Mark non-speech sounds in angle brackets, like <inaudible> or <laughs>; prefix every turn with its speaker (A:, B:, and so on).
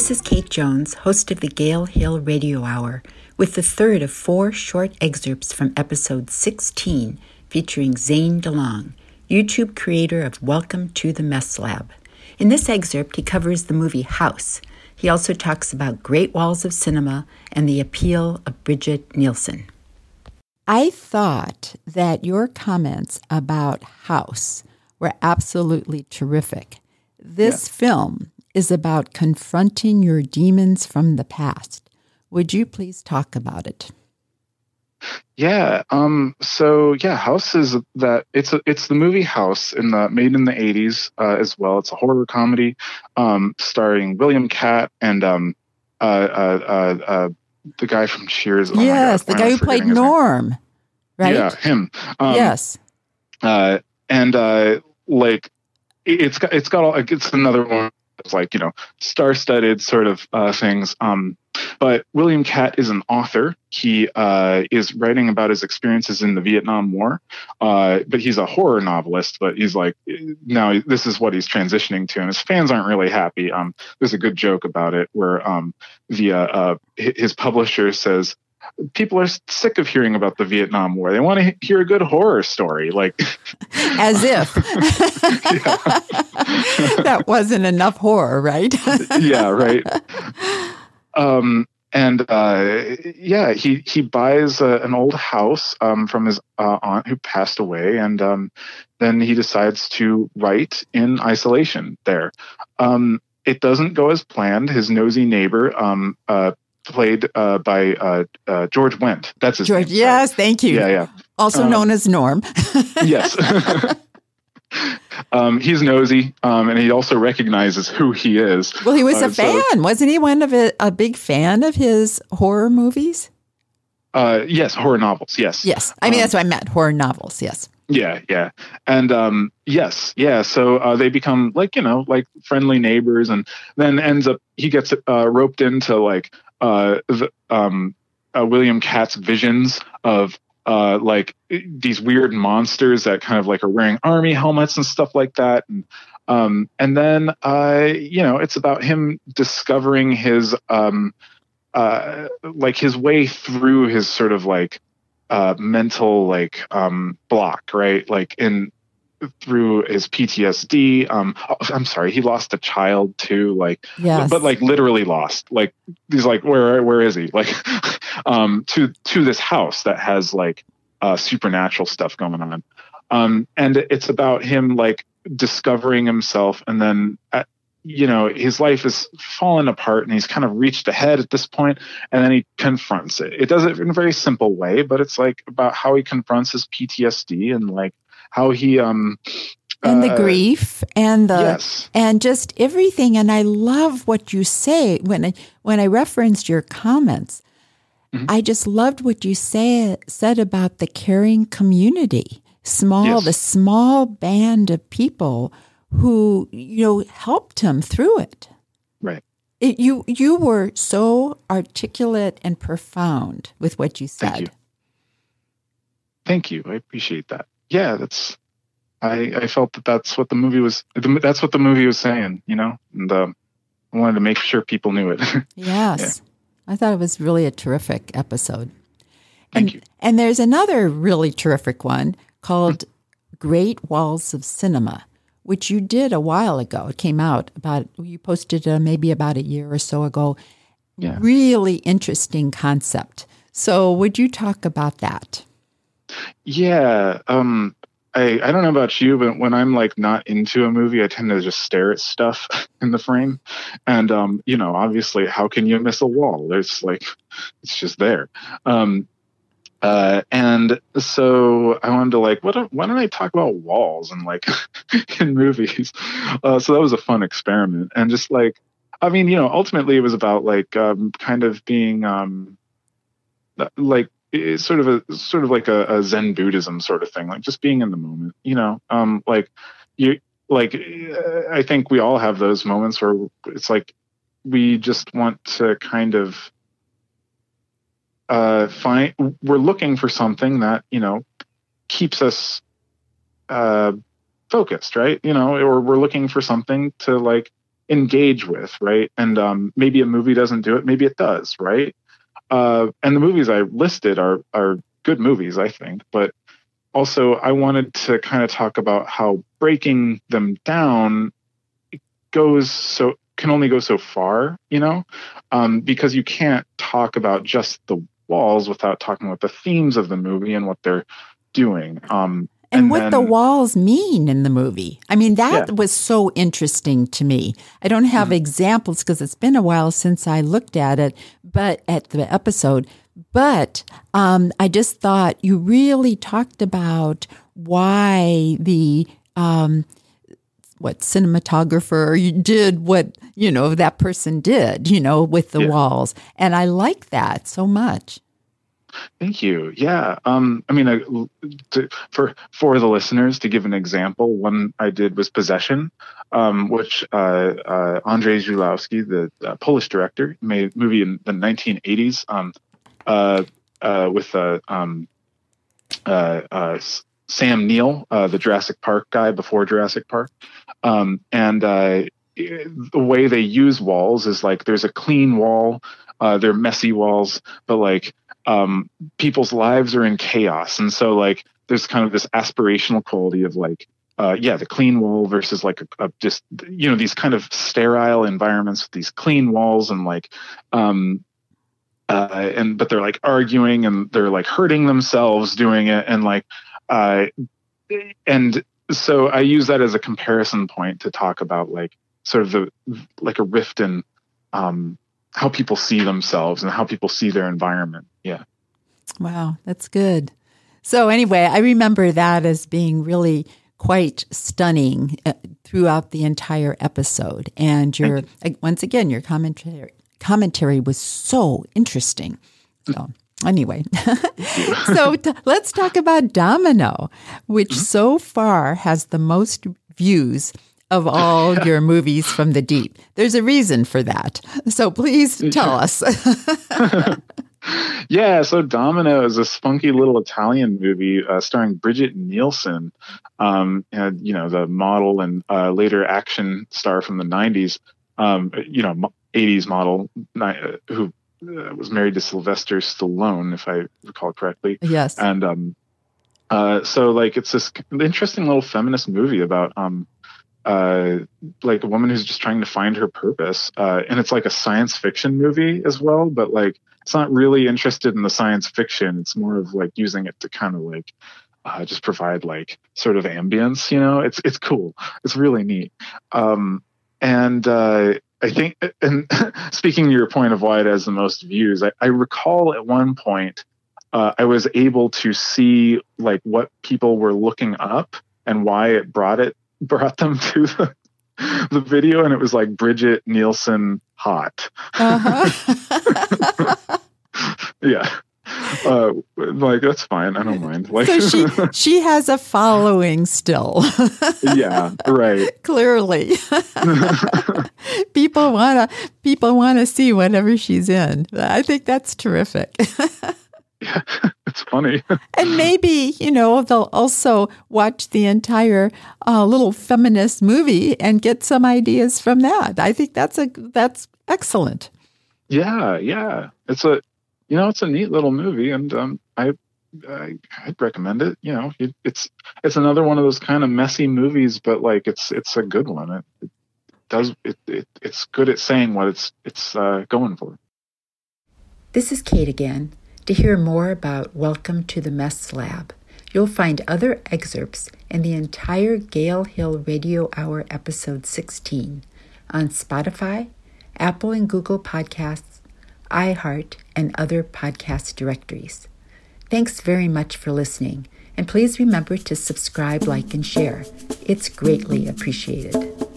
A: This is Kate Jones, host of the Gale Hill Radio Hour, with the third of four short excerpts from episode 16 featuring Zane DeLong, YouTube creator of Welcome to the Mess Lab. In this excerpt, he covers the movie House. He also talks about Great Walls of Cinema and the appeal of Brigitte Nielsen. I thought that your comments about House were absolutely terrific. This yeah. film is about confronting your demons from the past. Would you please talk about it?
B: Yeah. Um. So yeah, House is that it's a, it's the movie House in the made in the '80s uh, as well. It's a horror comedy, um, starring William Katt and um, uh, uh, uh, uh the guy from Cheers.
A: Oh yes, God, the guy who played Norm. Right.
B: Yeah, him.
A: Um, yes.
B: Uh, and uh, like it's got it's got all it's another one like you know star-studded sort of uh, things um, but william katt is an author. He uh, is writing about his experiences in the vietnam war uh, but he's a horror novelist but he's like now this is what he's transitioning to and his fans aren't really happy. Um, there's a good joke about it where um, the uh, his publisher says people are sick of hearing about the Vietnam War. They want to hear a good horror story, like
A: as if <laughs> that wasn't enough horror, right? <laughs>
B: yeah, right. Um, and uh, yeah, he he buys a, an old house um, from his uh, aunt who passed away, and um, then he decides to write in isolation there. Um, it doesn't go as planned. His nosy neighbor um, uh, played uh, by uh, uh, George Wendt. That's his
A: George.
B: Name,
A: yes, thank you.
B: Yeah, yeah.
A: Also um, known as Norm.
B: yes. <laughs> <laughs> um, he's nosy, um, and he also recognizes who he is.
A: Well, he was uh, a fan, so, wasn't he? One of a, a, big fan of his horror movies.
B: Uh, yes, horror novels. Yes.
A: Yes, I mean um, that's what I meant. Horror novels. Yes.
B: Yeah, yeah, and um, yes, yeah. So uh, they become like you know like friendly neighbors, and then ends up he gets uh, roped into like uh, the, um, uh, William Katt's visions of uh, like these weird monsters that kind of like are wearing army helmets and stuff like that. And, um, and then, uh, you know, it's about him discovering his, um, uh, like his way through his sort of like, uh, mental like, um, block, right? Like in, through his PTSD. Um, oh, I'm sorry, he lost a child too. Like,
A: yes.
B: but like literally lost. Like, he's like, where where is he? <laughs> Like, um, to to this house that has like uh, supernatural stuff going on. Um, and it's about him like discovering himself, and then at, uh, you know his life is fallen apart, and he's kind of reached ahead at this point, and then he confronts it. It does it in a very simple way, but it's like about how he confronts his PTSD and like how he um
A: and the uh, grief and the yes. and just everything and i love what you say when I, when i referenced your comments mm-hmm. i just loved what you say said about the caring community small yes. the small band of people who you know helped him through it
B: right
A: it, you you were so articulate and profound with what you said
B: thank you, thank you. i appreciate that yeah, that's I I felt that that's what the movie was. That's what the movie was saying, you know, and uh, I wanted to make sure people knew it. <laughs>
A: yes, yeah. I thought it was really a terrific episode.
B: Thank
A: and,
B: you.
A: And there's another really terrific one called Great Walls of Cinema, which you did a while ago. It came out about you posted uh, maybe about a year or so ago.
B: Yeah.
A: Really interesting concept. So, would you talk about that?
B: Yeah. Um, I, I don't know about you, but when I'm like not into a movie, I tend to just stare at stuff <laughs> in the frame. And, um, you know, obviously, how can you miss a wall? There's like, it's just there. Um, uh, and so I wanted to like, what, why don't I talk about walls and like <laughs> in movies? Uh, so that was a fun experiment. And just like, I mean, you know, ultimately it was about like, um, kind of being, um, like it's sort of a sort of like a, a, Zen Buddhism sort of thing, like just being in the moment. You know, um, like you like uh, I think we all have those moments where it's like we just want to kind of uh, find we're looking for something that you know keeps us uh, focused, right? You know, or we're looking for something to like engage with, right? And um, maybe a movie doesn't do it, maybe it does, right? Uh, and the movies I listed are are good movies, I think, but also I wanted to kind of talk about how breaking them down goes so can only go so far, you know, um, because you can't talk about just the walls without talking about the themes of the movie and what they're doing. Um,
A: and, and, what then, the walls mean in the movie. I mean, that yeah. was so interesting to me. I don't have mm-hmm. examples because it's been a while since I looked at it, but at the episode. But um, I just thought you really talked about why the um, what cinematographer you did what you know that person did you know with the yeah. walls and i like that so much
B: thank you yeah um i mean uh, to, for for the listeners to give an example one i did was possession um which uh, uh andrzej Żuławski, the uh, polish director made a movie in the 1980s um uh uh with uh um Sam Neill, the Jurassic Park guy before Jurassic Park. Um, and the way they use walls is like there's a clean wall, uh, they're messy walls, but like um, people's lives are in chaos. And so, like, there's kind of this aspirational quality of like, uh, yeah, the clean wall versus like a, a, just you know these kind of sterile environments with these clean walls and like um, uh, and but they're like arguing and they're like hurting themselves doing it and like uh, and so I use that as a comparison point to talk about like sort of the like a rift in um, how people see themselves and how people see their environment. Yeah.
A: Wow, that's good. So anyway, I remember that as being really quite stunning uh, throughout the entire episode, and your once again your commentary commentary was so interesting. So Anyway, <laughs> so t- let's talk about Domino, which mm-hmm. so far has the most views of all <laughs> your movies from the deep. There's a reason for that. So please tell us. <laughs>
B: yeah, so Domino is a spunky little Italian movie uh, starring Brigitte Nielsen, um, and you know the model and uh, later action star from the '90s. Um, you know, 80s model uh, who uh, was married to Sylvester Stallone, if I recall correctly.
A: Yes.
B: And um, uh, so like it's this interesting little feminist movie about um, uh, like a woman who's just trying to find her purpose, uh, and it's like a science fiction movie as well, but like it's not really interested in the science fiction. It's more of like using it to kind of like uh, just provide like sort of ambience. You know, it's it's cool. It's really neat. Um, and uh, I think, and <laughs> speaking to your point of why it has the most views, I, I recall at one point uh, I was able to see like what people were looking up and why it brought it brought them to the, the video, and it was like Brigitte Nielsen hot. Uh-huh. <laughs> yeah uh, like that's fine. I don't mind. Like,
A: so she <laughs> she has a following still.
B: yeah, right. <laughs>
A: Clearly, people wanna people wanna see whatever she's in. I think that's terrific.
B: Yeah, <laughs> it's funny.
A: and maybe you know they'll also watch the entire uh, little feminist movie and get some ideas from that. I think that's a that's excellent.
B: Yeah, yeah. It's a you know, it's a neat little movie, and um, I, I would recommend it. You know, it, it's it's another one of those kind of messy movies, but like it's it's a good one. It, it does it, it it's good at saying what it's it's uh, going for.
A: This is Kate again. To hear more about Welcome to the Mess Lab, you'll find other excerpts in the entire Gale Hill Radio Hour episode 16 on Spotify, Apple and Google Podcasts iHeart, and other podcast directories. Thanks very much for listening, and please remember to subscribe, like, and share. It's greatly appreciated.